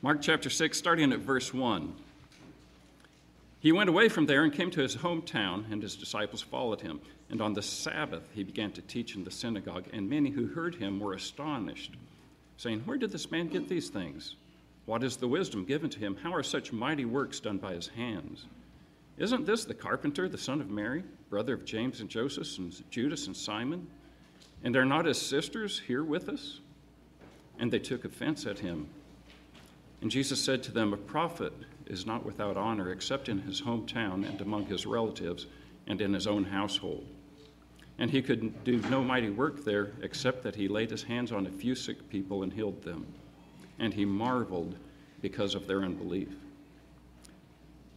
Mark chapter 6, starting at verse 1. He went away from there and came to his hometown, and his disciples followed him. And on the Sabbath he began to teach in the synagogue, and many who heard him were astonished, saying, Where did this man get these things? What is the wisdom given to him? How are such mighty works done by his hands? Isn't this the carpenter, the son of Mary, brother of James and Joseph and Judas and Simon? And are not his sisters here with us? And they took offense at him. And Jesus said to them, A prophet is not without honor except in his hometown and among his relatives and in his own household. And he could do no mighty work there except that he laid his hands on a few sick people and healed them and he marveled because of their unbelief.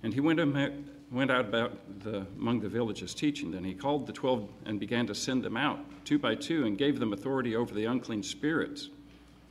And he went, out about the, among the villages teaching. Then he called the twelve and began to send them out, two by two, and gave them authority over the unclean spirits.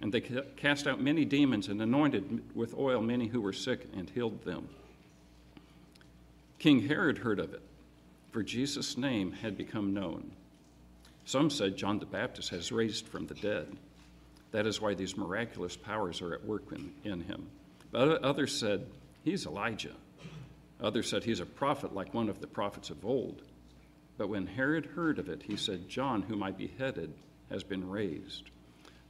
and they cast out many demons and anointed with oil many who were sick and healed them. King Herod heard of it, for Jesus' name had become known. Some said John the Baptist has raised from the dead. That is why these miraculous powers are at work in, in him. But others said, He's Elijah. Others said, He's a prophet like one of the prophets of old. But when Herod heard of it, he said, John, whom I beheaded, has been raised.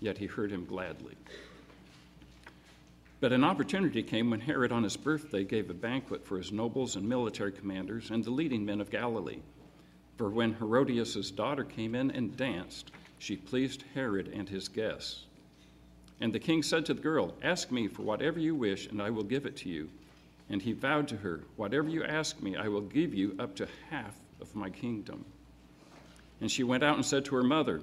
yet he heard him gladly. But an opportunity came when Herod, on his birthday, gave a banquet for his nobles and military commanders and the leading men of Galilee. For when Herodias' daughter came in and danced, she pleased Herod and his guests. And the king said to the girl, Ask me for whatever you wish, and I will give it to you. And he vowed to her, Whatever you ask me, I will give you up to half of my kingdom. And she went out and said to her mother,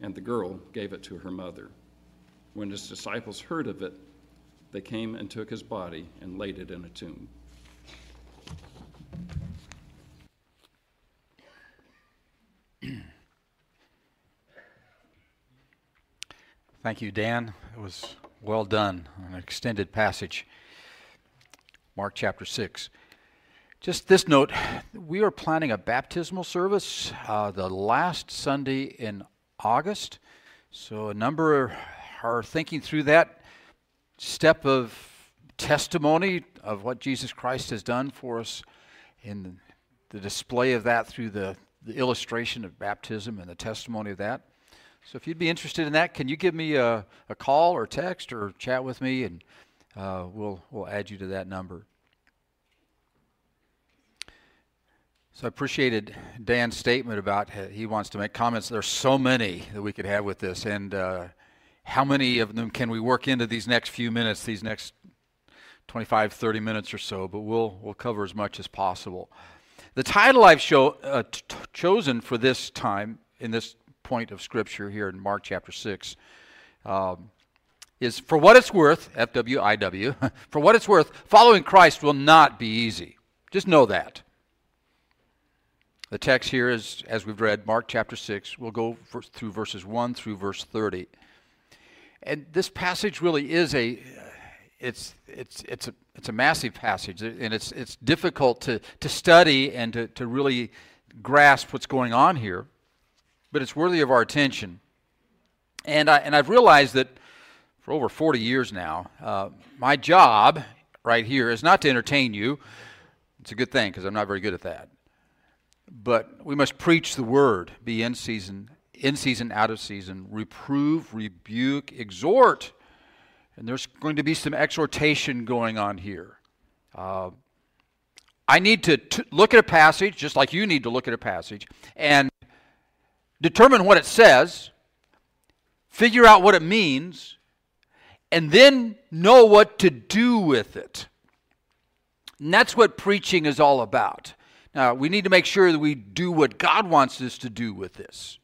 and the girl gave it to her mother. When his disciples heard of it, they came and took his body and laid it in a tomb. Thank you, Dan. It was well done, an extended passage. Mark chapter 6. Just this note we are planning a baptismal service uh, the last Sunday in August. So a number are thinking through that step of testimony of what Jesus Christ has done for us in the display of that through the, the illustration of baptism and the testimony of that. So if you'd be interested in that, can you give me a, a call or text or chat with me, and uh, we'll we'll add you to that number. So I appreciated Dan's statement about he wants to make comments. There's so many that we could have with this, and uh, how many of them can we work into these next few minutes, these next 25, 30 minutes or so? But we'll we'll cover as much as possible. The title I've show, uh, t- chosen for this time in this point of Scripture here in Mark chapter 6 um, is for what it's worth, F W I W, for what it's worth, following Christ will not be easy. Just know that. The text here is, as we've read, Mark chapter 6. We'll go for, through verses 1 through verse 30. And this passage really is a, it's, it's, it's, a, it's a massive passage, and it's, it's difficult to, to study and to, to really grasp what's going on here, but it's worthy of our attention. And, I, and I've realized that for over 40 years now, uh, my job right here is not to entertain you. It's a good thing because I'm not very good at that. But we must preach the word, be in season, in season, out of season, reprove, rebuke, exhort. And there's going to be some exhortation going on here. Uh, I need to t- look at a passage, just like you need to look at a passage, and determine what it says, figure out what it means, and then know what to do with it. And that's what preaching is all about. Now, we need to make sure that we do what God wants us to do with this.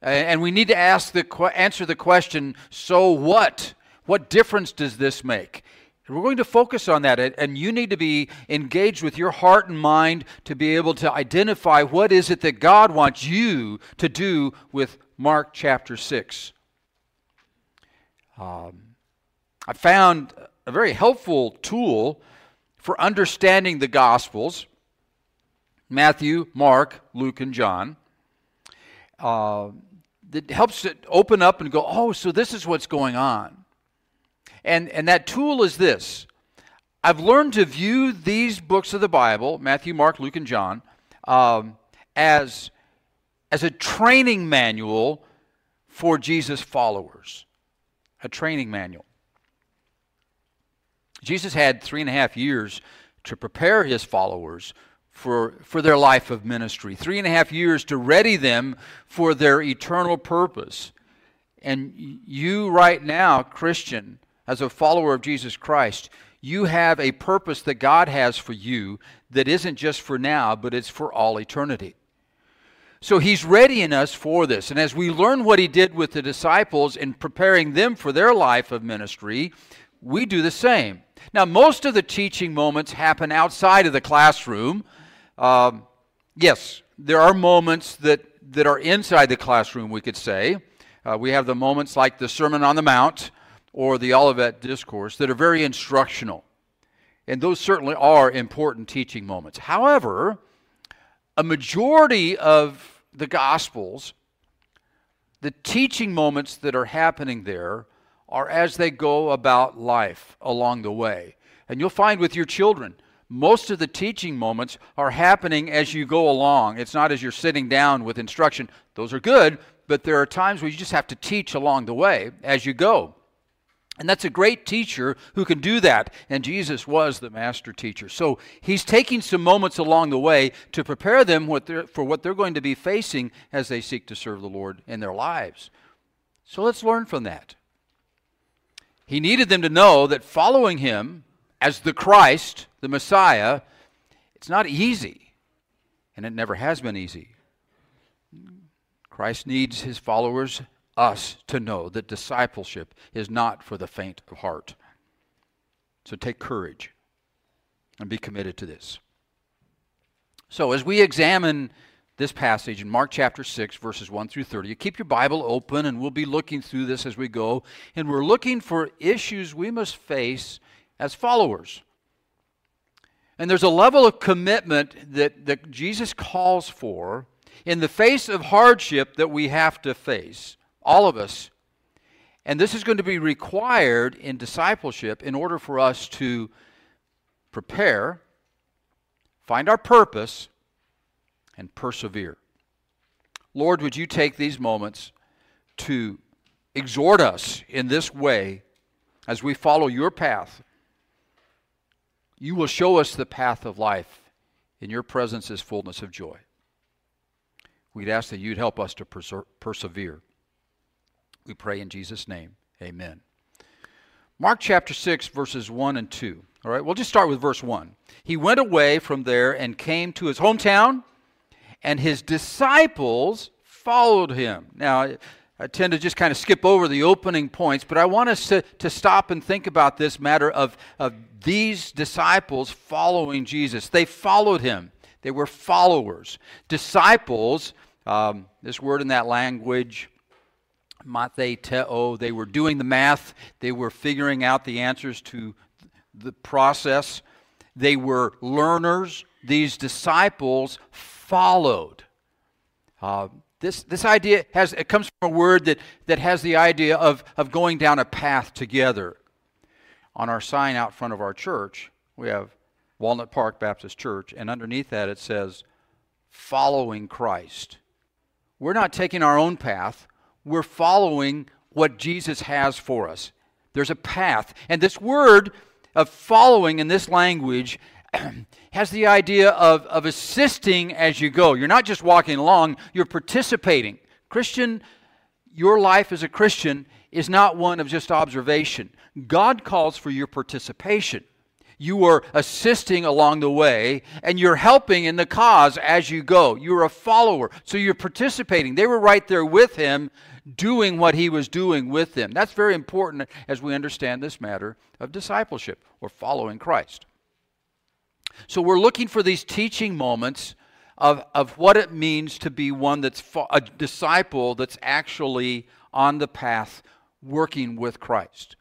And we need to ask the, answer the question so what? What difference does this make? we're going to focus on that, and you need to be engaged with your heart and mind to be able to identify what is it that God wants you to do with Mark chapter 6. Um, I found a very helpful tool for understanding the Gospels Matthew, Mark, Luke, and John. Uh, that helps it open up and go, oh, so this is what's going on. And, and that tool is this I've learned to view these books of the Bible, Matthew, Mark, Luke, and John, um, as, as a training manual for Jesus' followers. A training manual. Jesus had three and a half years to prepare his followers for, for their life of ministry, three and a half years to ready them for their eternal purpose. And you, right now, Christian, as a follower of Jesus Christ, you have a purpose that God has for you that isn't just for now, but it's for all eternity. So he's readying us for this. And as we learn what he did with the disciples in preparing them for their life of ministry, we do the same. Now, most of the teaching moments happen outside of the classroom. Um, yes, there are moments that, that are inside the classroom, we could say. Uh, we have the moments like the Sermon on the Mount or the Olivet Discourse that are very instructional. And those certainly are important teaching moments. However, a majority of the Gospels, the teaching moments that are happening there, are as they go about life along the way. And you'll find with your children, most of the teaching moments are happening as you go along. It's not as you're sitting down with instruction. Those are good, but there are times where you just have to teach along the way as you go. And that's a great teacher who can do that. And Jesus was the master teacher. So he's taking some moments along the way to prepare them for what they're going to be facing as they seek to serve the Lord in their lives. So let's learn from that. He needed them to know that following him as the Christ, the Messiah, it's not easy. And it never has been easy. Christ needs his followers, us, to know that discipleship is not for the faint of heart. So take courage and be committed to this. So, as we examine this passage in Mark chapter 6, verses 1 through 30. You keep your Bible open, and we'll be looking through this as we go. And we're looking for issues we must face as followers. And there's a level of commitment that, that Jesus calls for in the face of hardship that we have to face, all of us. And this is going to be required in discipleship in order for us to prepare, find our purpose, and persevere. Lord, would you take these moments to exhort us in this way as we follow your path? You will show us the path of life. In your presence is fullness of joy. We'd ask that you'd help us to persevere. We pray in Jesus' name. Amen. Mark chapter 6, verses 1 and 2. All right, we'll just start with verse 1. He went away from there and came to his hometown and his disciples followed him. Now, I tend to just kind of skip over the opening points, but I want us to, to stop and think about this matter of, of these disciples following Jesus. They followed him, they were followers. Disciples, um, this word in that language, matheo. They were doing the math, they were figuring out the answers to the process. They were learners. These disciples followed. Uh, this, this idea has it comes from a word that, that has the idea of, of going down a path together. On our sign out front of our church, we have Walnut Park Baptist Church, and underneath that it says, following Christ. We're not taking our own path, we're following what Jesus has for us. There's a path. And this word of following in this language has the idea of, of assisting as you go. You're not just walking along, you're participating. Christian, your life as a Christian is not one of just observation. God calls for your participation. You are assisting along the way and you're helping in the cause as you go. You're a follower, so you're participating. They were right there with him, doing what he was doing with them. That's very important as we understand this matter of discipleship or following Christ. So we're looking for these teaching moments of, of what it means to be one that's fo- a disciple that's actually on the path working with Christ.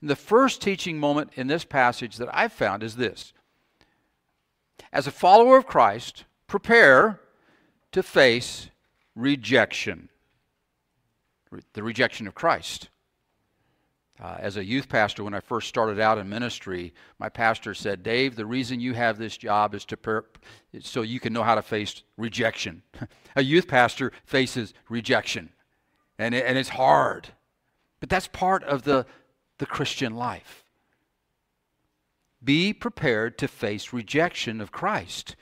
And the first teaching moment in this passage that I've found is this As a follower of Christ, prepare to face rejection. The rejection of Christ. Uh, as a youth pastor, when I first started out in ministry, my pastor said, Dave, the reason you have this job is to per- so you can know how to face rejection. a youth pastor faces rejection, and, it, and it's hard. But that's part of the, the Christian life. Be prepared to face rejection of Christ.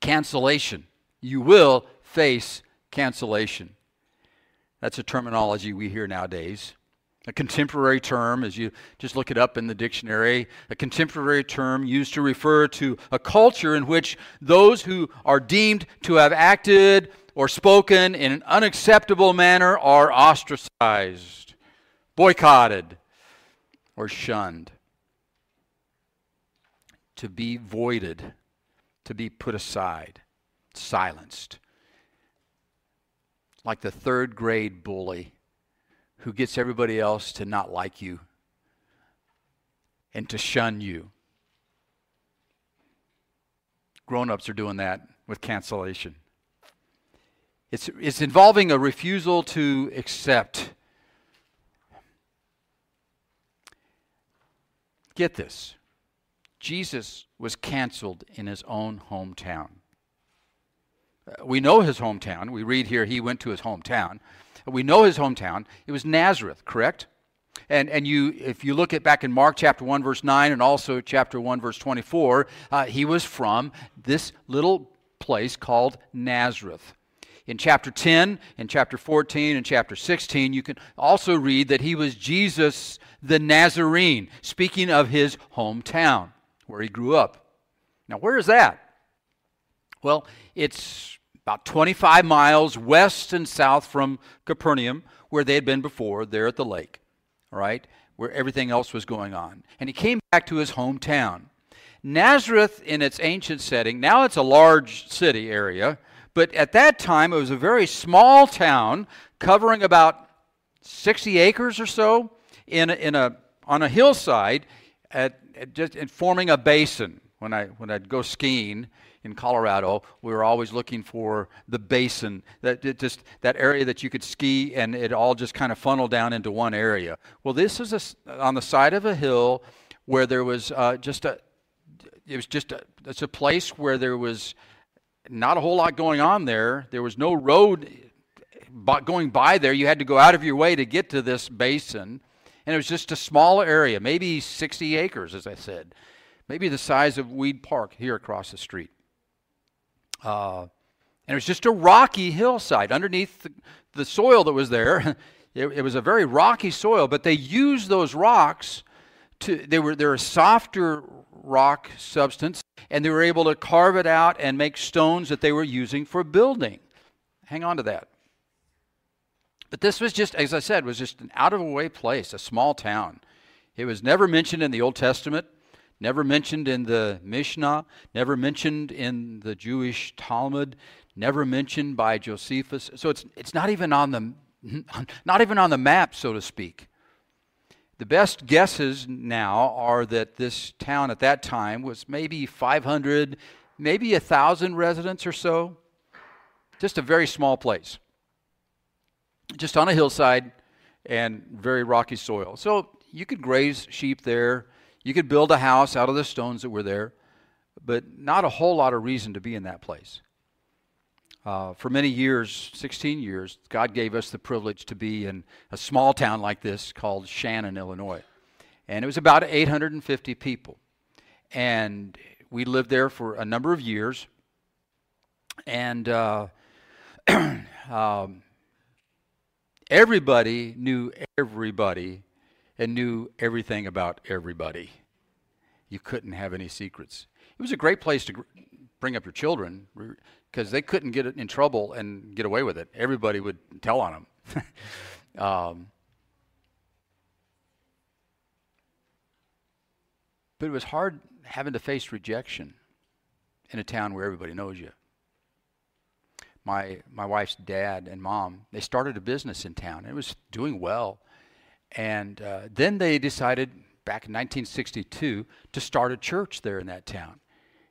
Cancellation. You will face cancellation. That's a terminology we hear nowadays. A contemporary term, as you just look it up in the dictionary, a contemporary term used to refer to a culture in which those who are deemed to have acted or spoken in an unacceptable manner are ostracized, boycotted, or shunned. To be voided, to be put aside, silenced like the third grade bully who gets everybody else to not like you and to shun you. Grown ups are doing that with cancellation. It's, it's involving a refusal to accept. Get this Jesus was canceled in his own hometown. We know his hometown. We read here he went to his hometown. We know his hometown. It was Nazareth, correct? And, and you, if you look at back in Mark chapter 1, verse 9, and also chapter 1, verse 24, uh, he was from this little place called Nazareth. In chapter 10, in chapter 14, and chapter 16, you can also read that he was Jesus the Nazarene, speaking of his hometown, where he grew up. Now, where is that? Well, it's about 25 miles west and south from Capernaum, where they had been before, there at the lake, right, where everything else was going on. And he came back to his hometown. Nazareth, in its ancient setting, now it's a large city area, but at that time it was a very small town covering about 60 acres or so in a, in a, on a hillside at, at just forming a basin when, I, when I'd go skiing in Colorado, we were always looking for the basin, that just that area that you could ski and it all just kind of funneled down into one area. Well, this is a, on the side of a hill where there was uh, just a, it was just a, it's a place where there was not a whole lot going on there. There was no road going by there. You had to go out of your way to get to this basin. And it was just a small area, maybe 60 acres, as I said, maybe the size of Weed Park here across the street. Uh, and it was just a rocky hillside underneath the, the soil that was there. It, it, was a very rocky soil, but they used those rocks to, they were, they're a softer rock substance, and they were able to carve it out and make stones that they were using for building. Hang on to that. But this was just, as I said, was just an out of the way place, a small town. It was never mentioned in the Old Testament never mentioned in the Mishnah, never mentioned in the Jewish Talmud, never mentioned by Josephus. So it's, it's not even on the not even on the map, so to speak. The best guesses now are that this town at that time was maybe 500, maybe 1,000 residents or so. Just a very small place. Just on a hillside and very rocky soil. So you could graze sheep there. You could build a house out of the stones that were there, but not a whole lot of reason to be in that place. Uh, for many years, 16 years, God gave us the privilege to be in a small town like this called Shannon, Illinois. And it was about 850 people. And we lived there for a number of years. And uh, um, everybody knew everybody and knew everything about everybody. You couldn't have any secrets. It was a great place to bring up your children because they couldn't get in trouble and get away with it. Everybody would tell on them. um, but it was hard having to face rejection in a town where everybody knows you. My my wife's dad and mom they started a business in town. It was doing well, and uh, then they decided back in 1962 to start a church there in that town.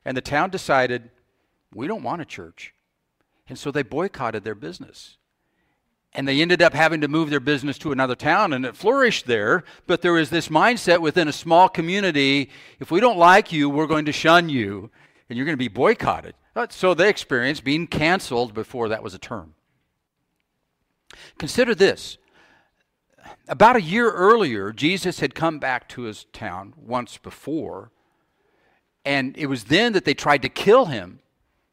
And the town decided we don't want a church. And so they boycotted their business. And they ended up having to move their business to another town, and it flourished there. But there was this mindset within a small community if we don't like you, we're going to shun you, and you're going to be boycotted. So they experienced being canceled before that was a term. Consider this. About a year earlier, Jesus had come back to his town once before, and it was then that they tried to kill him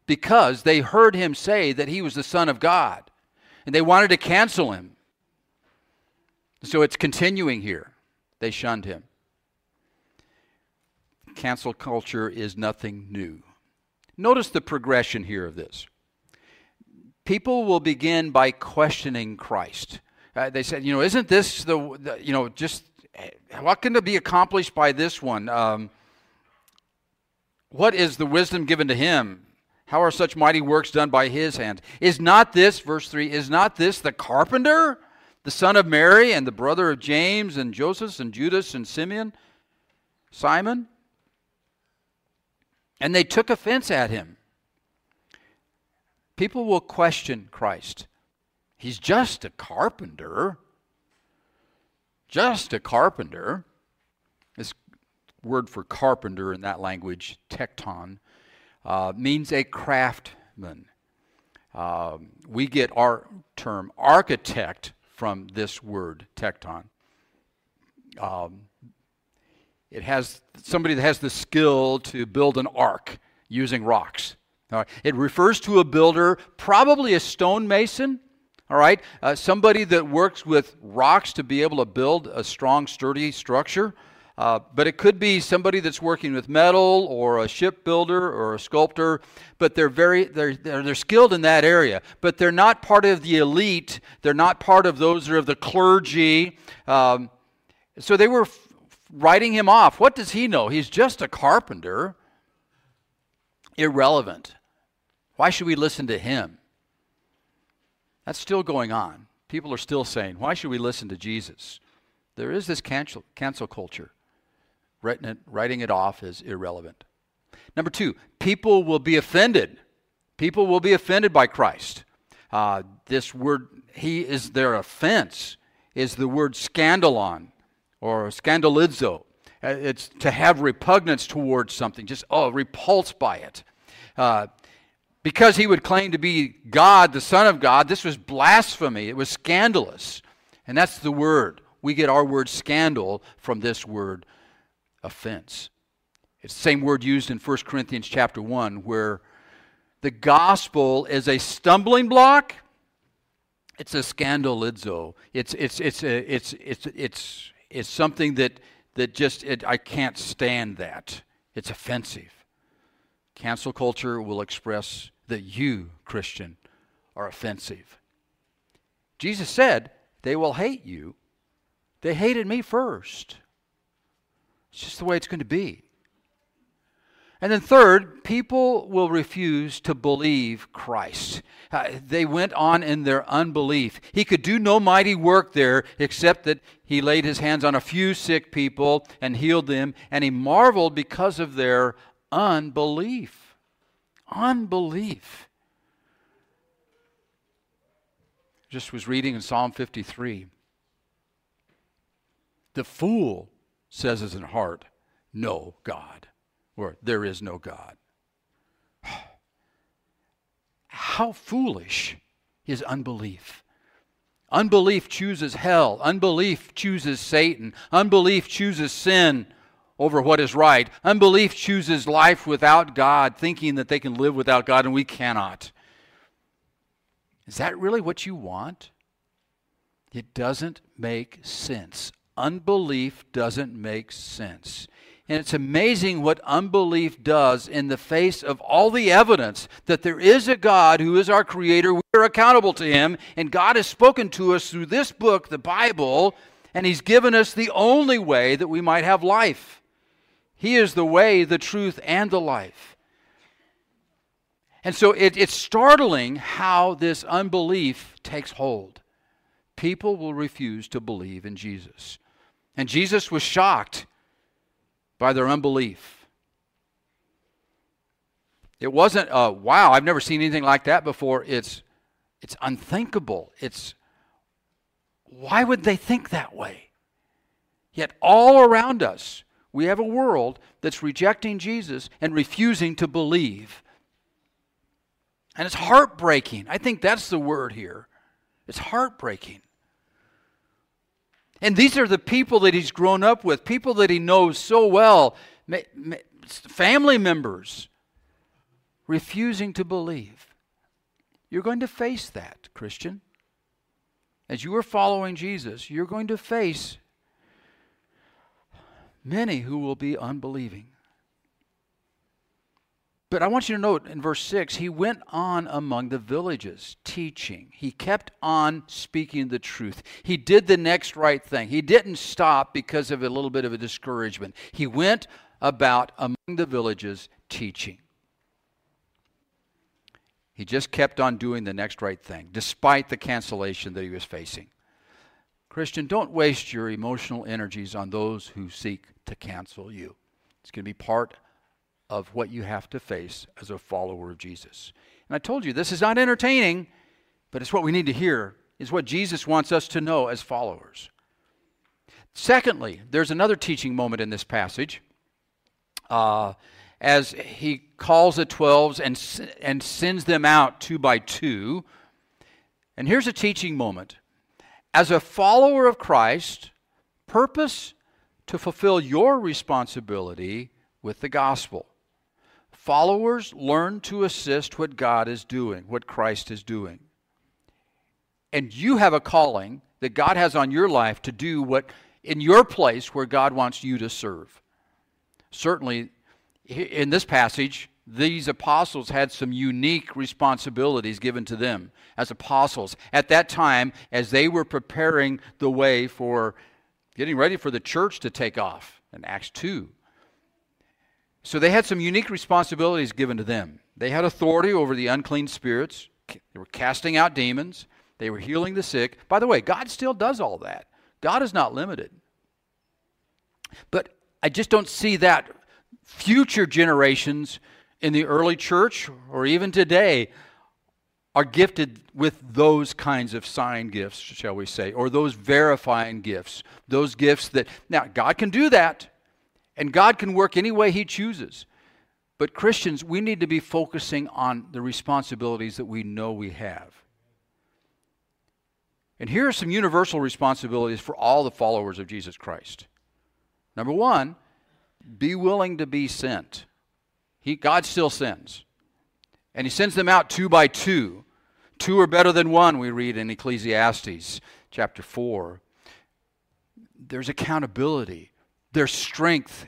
because they heard him say that he was the Son of God. And they wanted to cancel him. So it's continuing here. They shunned him. Cancel culture is nothing new. Notice the progression here of this. People will begin by questioning Christ. Uh, they said, you know, isn't this the, the, you know, just what can be accomplished by this one? Um, what is the wisdom given to him? How are such mighty works done by his hand? Is not this, verse 3, is not this the carpenter, the son of Mary, and the brother of James, and Joseph, and Judas, and Simeon? Simon? And they took offense at him. People will question Christ. He's just a carpenter. Just a carpenter. This word for carpenter in that language, tecton, uh, means a craftsman. Uh, we get our term architect from this word, tecton. Um, it has somebody that has the skill to build an ark using rocks. It refers to a builder, probably a stonemason, all right? Uh, somebody that works with rocks to be able to build a strong, sturdy structure. Uh, but it could be somebody that's working with metal or a shipbuilder or a sculptor, but they're very they're, they're, they're skilled in that area. But they're not part of the elite. They're not part of those that are of the clergy. Um, so they were f- writing him off. What does he know? He's just a carpenter. Irrelevant. Why should we listen to him? That's still going on. People are still saying, why should we listen to Jesus? There is this cancel, cancel culture writing it, writing it off as irrelevant. Number two, people will be offended. People will be offended by Christ. Uh, this word, he is their offense, is the word scandalon or scandalizo. Uh, it's to have repugnance towards something, just, oh, repulsed by it. Uh, because he would claim to be God, the Son of God, this was blasphemy. It was scandalous. And that's the word. We get our word scandal from this word offense. It's the same word used in 1 Corinthians chapter 1 where the gospel is a stumbling block. It's a scandalizo. It's, it's, it's, a, it's, it's, it's, it's something that, that just, it, I can't stand that. It's offensive. Cancel culture will express that you, Christian, are offensive. Jesus said, they will hate you. They hated me first. It's just the way it's going to be. And then, third, people will refuse to believe Christ. Uh, they went on in their unbelief. He could do no mighty work there except that he laid his hands on a few sick people and healed them, and he marveled because of their unbelief. Unbelief. Just was reading in Psalm 53. The fool says in his heart, No God or there is no God. How foolish is unbelief. Unbelief chooses hell. Unbelief chooses Satan. Unbelief chooses sin over what is right. Unbelief chooses life without God, thinking that they can live without God, and we cannot. Is that really what you want? It doesn't make sense. Unbelief doesn't make sense. And it's amazing what unbelief does in the face of all the evidence that there is a God who is our creator. We're accountable to him. And God has spoken to us through this book, the Bible, and he's given us the only way that we might have life. He is the way, the truth, and the life. And so it, it's startling how this unbelief takes hold. People will refuse to believe in Jesus. And Jesus was shocked by their unbelief. It wasn't, uh, wow, I've never seen anything like that before. It's, it's unthinkable. It's, why would they think that way? Yet, all around us, we have a world that's rejecting Jesus and refusing to believe. And it's heartbreaking. I think that's the word here. It's heartbreaking. And these are the people that he's grown up with, people that he knows so well, family members refusing to believe. You're going to face that, Christian. As you are following Jesus, you're going to face many who will be unbelieving. But I want you to note in verse 6, he went on among the villages teaching. He kept on speaking the truth. He did the next right thing. He didn't stop because of a little bit of a discouragement. He went about among the villages teaching. He just kept on doing the next right thing, despite the cancellation that he was facing. Christian, don't waste your emotional energies on those who seek to cancel you. It's going to be part of what you have to face as a follower of Jesus. And I told you, this is not entertaining, but it's what we need to hear, is what Jesus wants us to know as followers. Secondly, there's another teaching moment in this passage. Uh, as he calls the twelves and, and sends them out two by two. And here's a teaching moment. As a follower of Christ, purpose to fulfill your responsibility with the gospel. Followers learn to assist what God is doing, what Christ is doing. And you have a calling that God has on your life to do what in your place where God wants you to serve. Certainly, in this passage, these apostles had some unique responsibilities given to them as apostles at that time as they were preparing the way for getting ready for the church to take off in Acts 2. So they had some unique responsibilities given to them. They had authority over the unclean spirits, they were casting out demons, they were healing the sick. By the way, God still does all that, God is not limited. But I just don't see that future generations in the early church or even today are gifted with those kinds of sign gifts, shall we say, or those verifying gifts. Those gifts that, now, God can do that. And God can work any way He chooses. But Christians, we need to be focusing on the responsibilities that we know we have. And here are some universal responsibilities for all the followers of Jesus Christ. Number one, be willing to be sent. He, God still sends. And He sends them out two by two. Two are better than one, we read in Ecclesiastes chapter 4. There's accountability there's strength.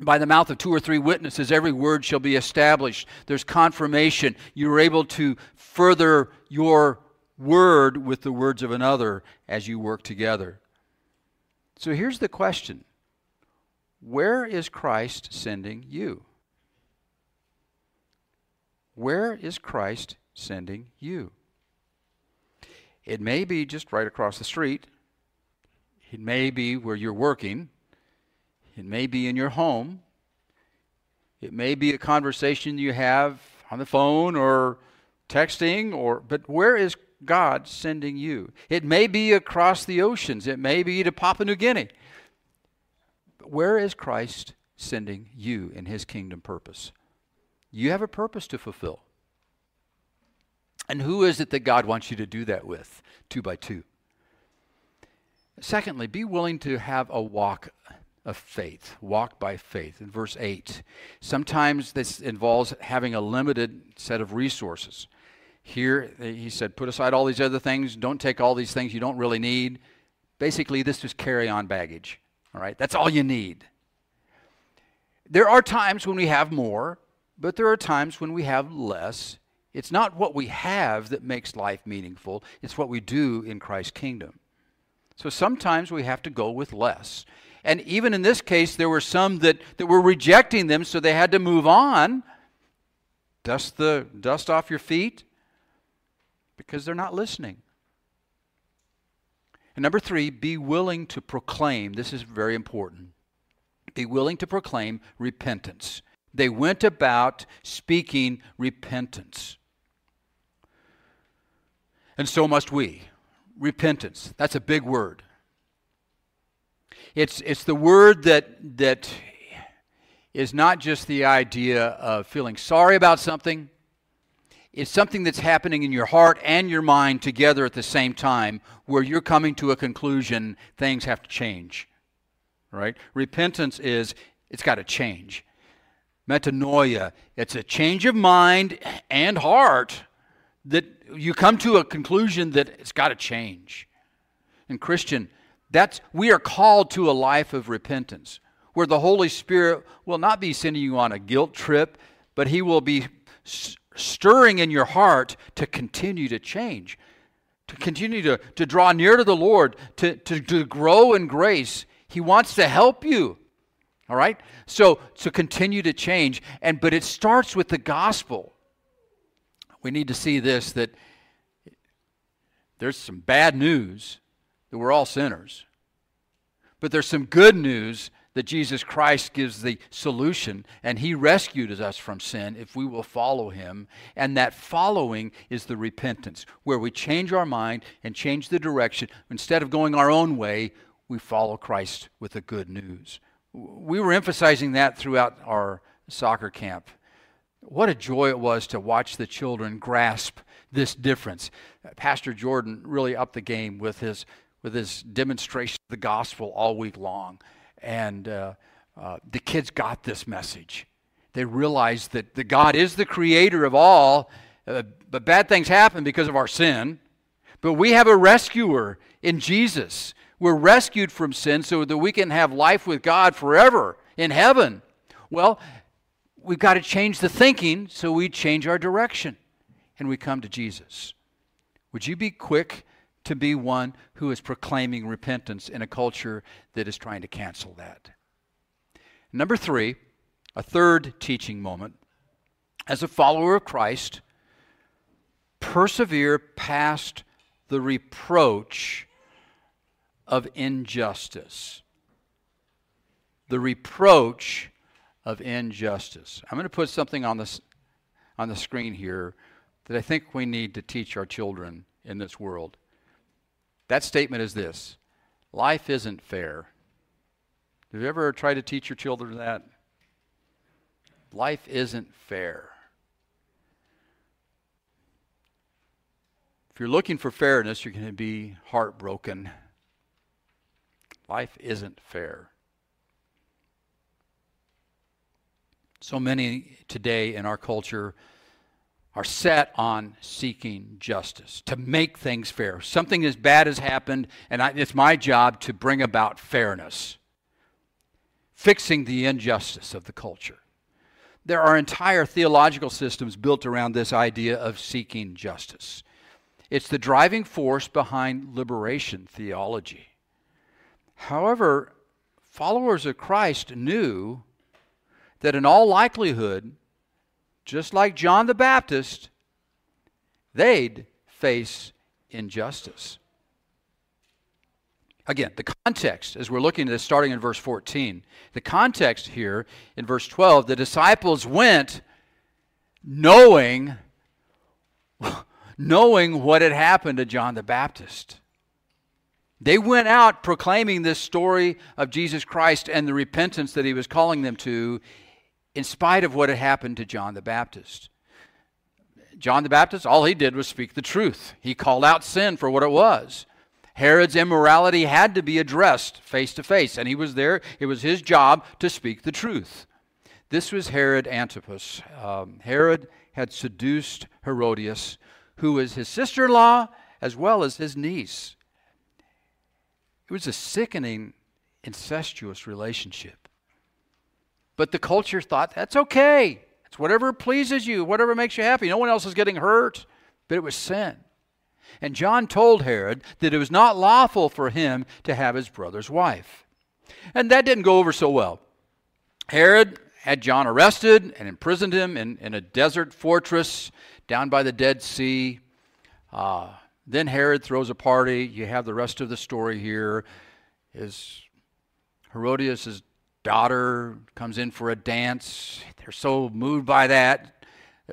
By the mouth of two or three witnesses, every word shall be established. There's confirmation. You're able to further your word with the words of another as you work together. So here's the question Where is Christ sending you? Where is Christ sending you? It may be just right across the street. It may be where you're working. It may be in your home. It may be a conversation you have on the phone or texting or but where is God sending you? It may be across the oceans. It may be to Papua New Guinea. Where is Christ sending you in his kingdom purpose? You have a purpose to fulfill. And who is it that God wants you to do that with, two by two? Secondly, be willing to have a walk of faith, walk by faith. In verse 8, sometimes this involves having a limited set of resources. Here, he said, put aside all these other things, don't take all these things you don't really need. Basically, this is carry on baggage. All right, that's all you need. There are times when we have more, but there are times when we have less. It's not what we have that makes life meaningful, it's what we do in Christ's kingdom. So sometimes we have to go with less. And even in this case, there were some that, that were rejecting them, so they had to move on. Dust the dust off your feet because they're not listening. And number three, be willing to proclaim. This is very important. Be willing to proclaim repentance. They went about speaking repentance. And so must we. Repentance. That's a big word. It's, it's the word that, that is not just the idea of feeling sorry about something, it's something that's happening in your heart and your mind together at the same time where you're coming to a conclusion things have to change. Right? Repentance is it's got to change. Metanoia, it's a change of mind and heart that you come to a conclusion that it's got to change. And Christian, that's we are called to a life of repentance where the Holy Spirit will not be sending you on a guilt trip, but he will be stirring in your heart to continue to change, to continue to, to draw near to the Lord, to, to, to grow in grace. He wants to help you. All right? So so continue to change. And but it starts with the gospel. We need to see this that there's some bad news that we're all sinners. But there's some good news that Jesus Christ gives the solution, and He rescued us from sin if we will follow Him. And that following is the repentance, where we change our mind and change the direction. Instead of going our own way, we follow Christ with the good news. We were emphasizing that throughout our soccer camp. What a joy it was to watch the children grasp this difference. Pastor Jordan really upped the game with his, with his demonstration of the gospel all week long. And uh, uh, the kids got this message. They realized that the God is the creator of all, uh, but bad things happen because of our sin. But we have a rescuer in Jesus. We're rescued from sin so that we can have life with God forever in heaven. Well, we've got to change the thinking so we change our direction and we come to Jesus. Would you be quick to be one who is proclaiming repentance in a culture that is trying to cancel that. Number three, a third teaching moment. As a follower of Christ, persevere past the reproach of injustice. The reproach of injustice. I'm going to put something on, this, on the screen here that I think we need to teach our children in this world. That statement is this life isn't fair. Have you ever tried to teach your children that? Life isn't fair. If you're looking for fairness, you're going to be heartbroken. Life isn't fair. So many today in our culture are set on seeking justice, to make things fair. Something as bad has happened, and I, it's my job to bring about fairness, fixing the injustice of the culture. There are entire theological systems built around this idea of seeking justice. It's the driving force behind liberation theology. However, followers of Christ knew that in all likelihood, just like John the Baptist, they'd face injustice. Again, the context, as we're looking at this starting in verse 14, the context here in verse 12, the disciples went knowing, knowing what had happened to John the Baptist. They went out proclaiming this story of Jesus Christ and the repentance that he was calling them to, in spite of what had happened to John the Baptist. John the Baptist, all he did was speak the truth. He called out sin for what it was. Herod's immorality had to be addressed face to face, and he was there. It was his job to speak the truth. This was Herod Antipas. Um, Herod had seduced Herodias, who was his sister in law as well as his niece. It was a sickening, incestuous relationship. But the culture thought that's okay. It's whatever pleases you, whatever makes you happy. No one else is getting hurt. But it was sin. And John told Herod that it was not lawful for him to have his brother's wife. And that didn't go over so well. Herod had John arrested and imprisoned him in, in a desert fortress down by the Dead Sea. Uh, then Herod throws a party. You have the rest of the story here. His Herodias' daughter comes in for a dance. They're so moved by that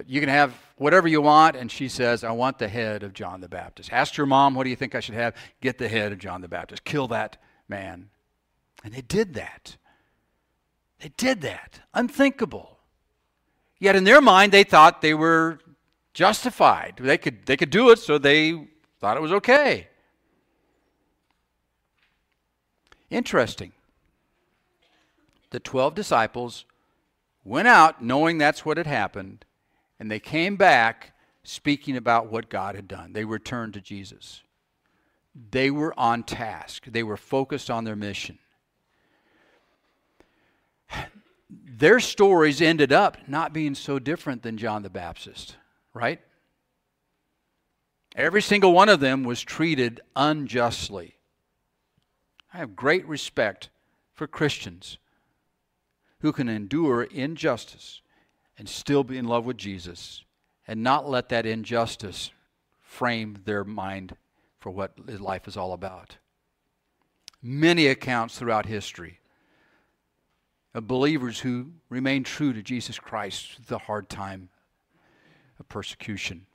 you can have whatever you want. And she says, I want the head of John the Baptist. Ask your mom, what do you think I should have? Get the head of John the Baptist. Kill that man. And they did that. They did that. Unthinkable. Yet in their mind, they thought they were justified. They could, they could do it, so they thought it was okay. Interesting. The 12 disciples went out knowing that's what had happened and they came back speaking about what God had done. They returned to Jesus. They were on task, they were focused on their mission. Their stories ended up not being so different than John the Baptist, right? Every single one of them was treated unjustly. I have great respect for Christians who can endure injustice and still be in love with Jesus and not let that injustice frame their mind for what life is all about. Many accounts throughout history of believers who remain true to Jesus Christ through the hard time of persecution.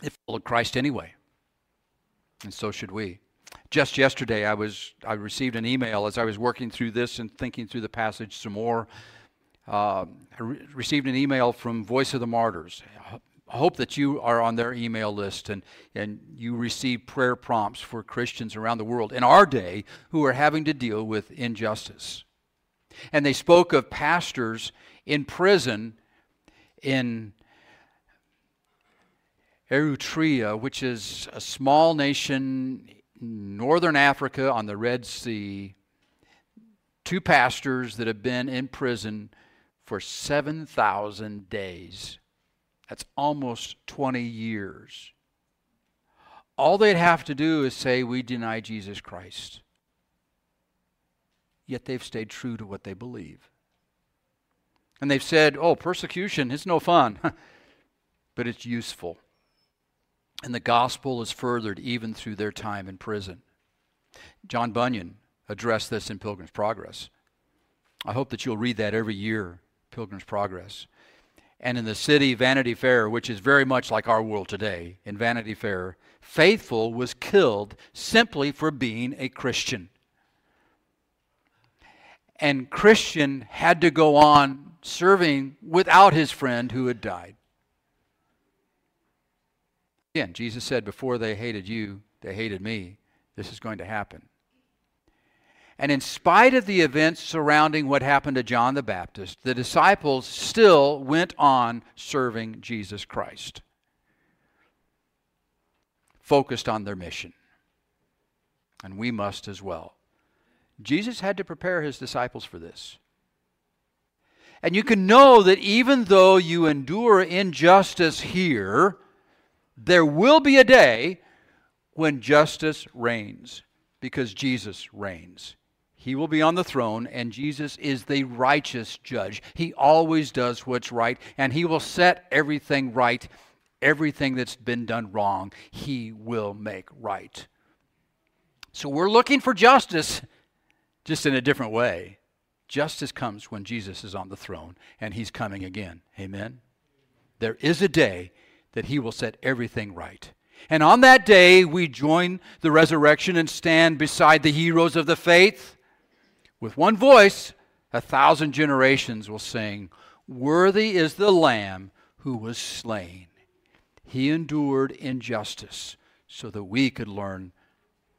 They followed Christ anyway, and so should we. Just yesterday, I was I received an email as I was working through this and thinking through the passage some more uh, I re- received an email from Voice of the Martyrs. I hope that you are on their email list and, and you receive prayer prompts for Christians around the world in our day who are having to deal with injustice. And they spoke of pastors in prison in Eritrea, which is a small nation northern Africa on the Red Sea. Two pastors that have been in prison for 7,000 days. That's almost 20 years. All they'd have to do is say, We deny Jesus Christ. Yet they've stayed true to what they believe. And they've said, Oh, persecution is no fun, but it's useful. And the gospel is furthered even through their time in prison. John Bunyan addressed this in Pilgrim's Progress. I hope that you'll read that every year Pilgrim's Progress. And in the city Vanity Fair, which is very much like our world today, in Vanity Fair, Faithful was killed simply for being a Christian. And Christian had to go on serving without his friend who had died. Again, Jesus said, Before they hated you, they hated me. This is going to happen. And in spite of the events surrounding what happened to John the Baptist, the disciples still went on serving Jesus Christ, focused on their mission. And we must as well. Jesus had to prepare his disciples for this. And you can know that even though you endure injustice here, there will be a day when justice reigns because Jesus reigns. He will be on the throne, and Jesus is the righteous judge. He always does what's right, and He will set everything right. Everything that's been done wrong, He will make right. So we're looking for justice, just in a different way. Justice comes when Jesus is on the throne, and He's coming again. Amen? There is a day that He will set everything right. And on that day, we join the resurrection and stand beside the heroes of the faith with one voice, a thousand generations will sing, Worthy is the Lamb who was slain. He endured injustice so that we could learn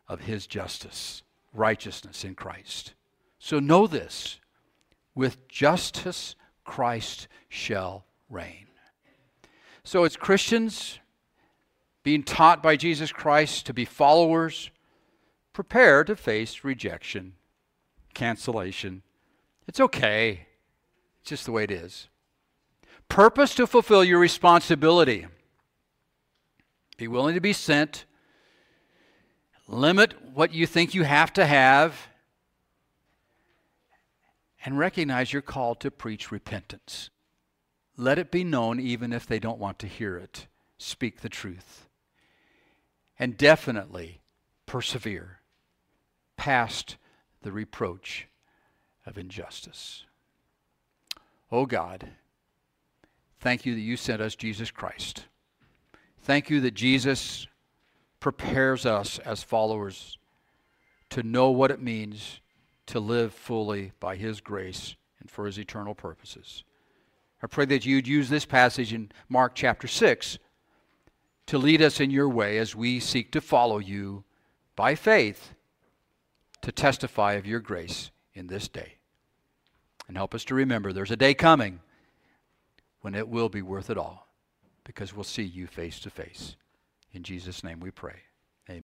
of his justice, righteousness in Christ. So know this with justice, Christ shall reign. So, as Christians, being taught by Jesus Christ to be followers, prepare to face rejection cancellation. It's okay. It's just the way it is. Purpose to fulfill your responsibility. Be willing to be sent. Limit what you think you have to have. And recognize your call to preach repentance. Let it be known even if they don't want to hear it. Speak the truth. And definitely persevere past the reproach of injustice. Oh God, thank you that you sent us Jesus Christ. Thank you that Jesus prepares us as followers to know what it means to live fully by His grace and for His eternal purposes. I pray that you'd use this passage in Mark chapter 6 to lead us in your way as we seek to follow you by faith to testify of your grace in this day. And help us to remember there's a day coming when it will be worth it all because we'll see you face to face. In Jesus' name we pray.